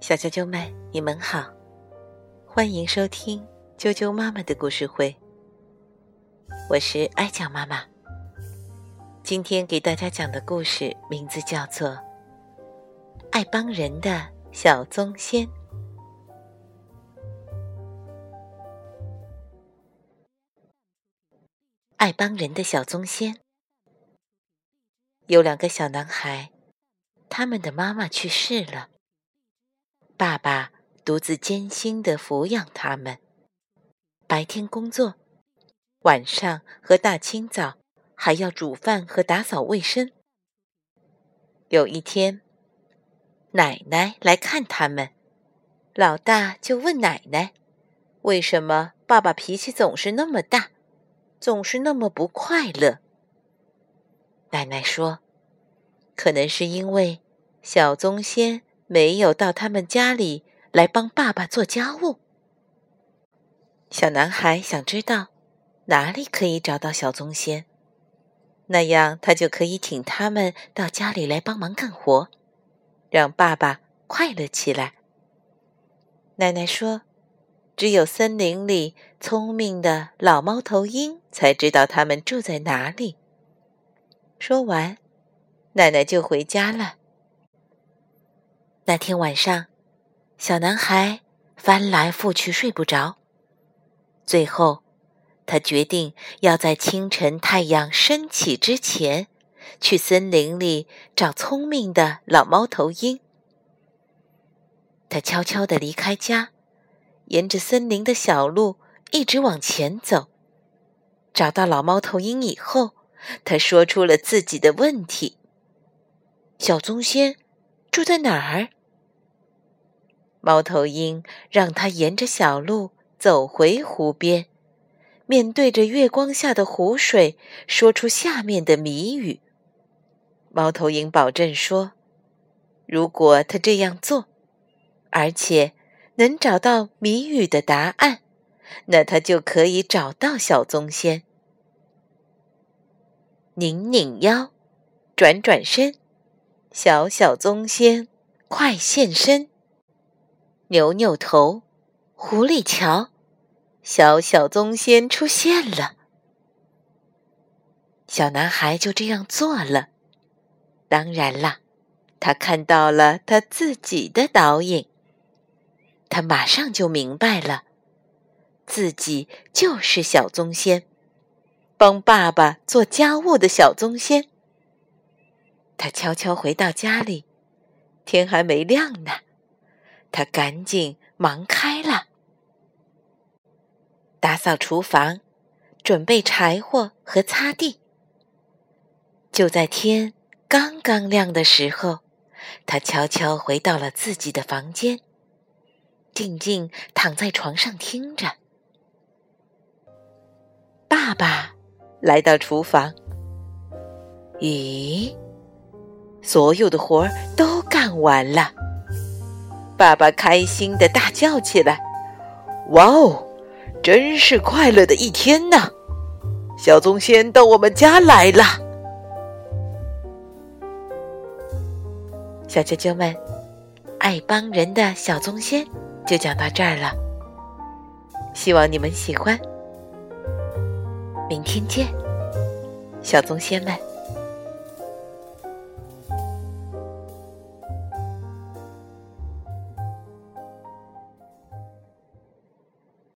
小啾啾们，你们好，欢迎收听啾啾妈妈的故事会。我是爱讲妈妈，今天给大家讲的故事名字叫做《爱帮人的小宗仙》。爱帮人的小宗仙，有两个小男孩，他们的妈妈去世了。爸爸独自艰辛的抚养他们，白天工作，晚上和大清早还要煮饭和打扫卫生。有一天，奶奶来看他们，老大就问奶奶：“为什么爸爸脾气总是那么大，总是那么不快乐？”奶奶说：“可能是因为小宗仙。”没有到他们家里来帮爸爸做家务。小男孩想知道哪里可以找到小宗仙，那样他就可以请他们到家里来帮忙干活，让爸爸快乐起来。奶奶说：“只有森林里聪明的老猫头鹰才知道他们住在哪里。”说完，奶奶就回家了。那天晚上，小男孩翻来覆去睡不着。最后，他决定要在清晨太阳升起之前，去森林里找聪明的老猫头鹰。他悄悄地离开家，沿着森林的小路一直往前走。找到老猫头鹰以后，他说出了自己的问题：“小棕仙住在哪儿？”猫头鹰让他沿着小路走回湖边，面对着月光下的湖水，说出下面的谜语。猫头鹰保证说：“如果他这样做，而且能找到谜语的答案，那他就可以找到小棕仙。”拧拧腰，转转身，小小宗仙快现身。扭扭头，狐狸瞧，小小宗仙出现了。小男孩就这样做了。当然啦，他看到了他自己的倒影。他马上就明白了，自己就是小宗仙，帮爸爸做家务的小宗仙。他悄悄回到家里，天还没亮呢。他赶紧忙开了，打扫厨房，准备柴火和擦地。就在天刚刚亮的时候，他悄悄回到了自己的房间，静静躺在床上听着。爸爸来到厨房，咦，所有的活儿都干完了。爸爸开心的大叫起来：“哇哦，真是快乐的一天呐！小宗仙到我们家来了。”小啾啾们，爱帮人的小宗仙就讲到这儿了，希望你们喜欢。明天见，小宗仙们。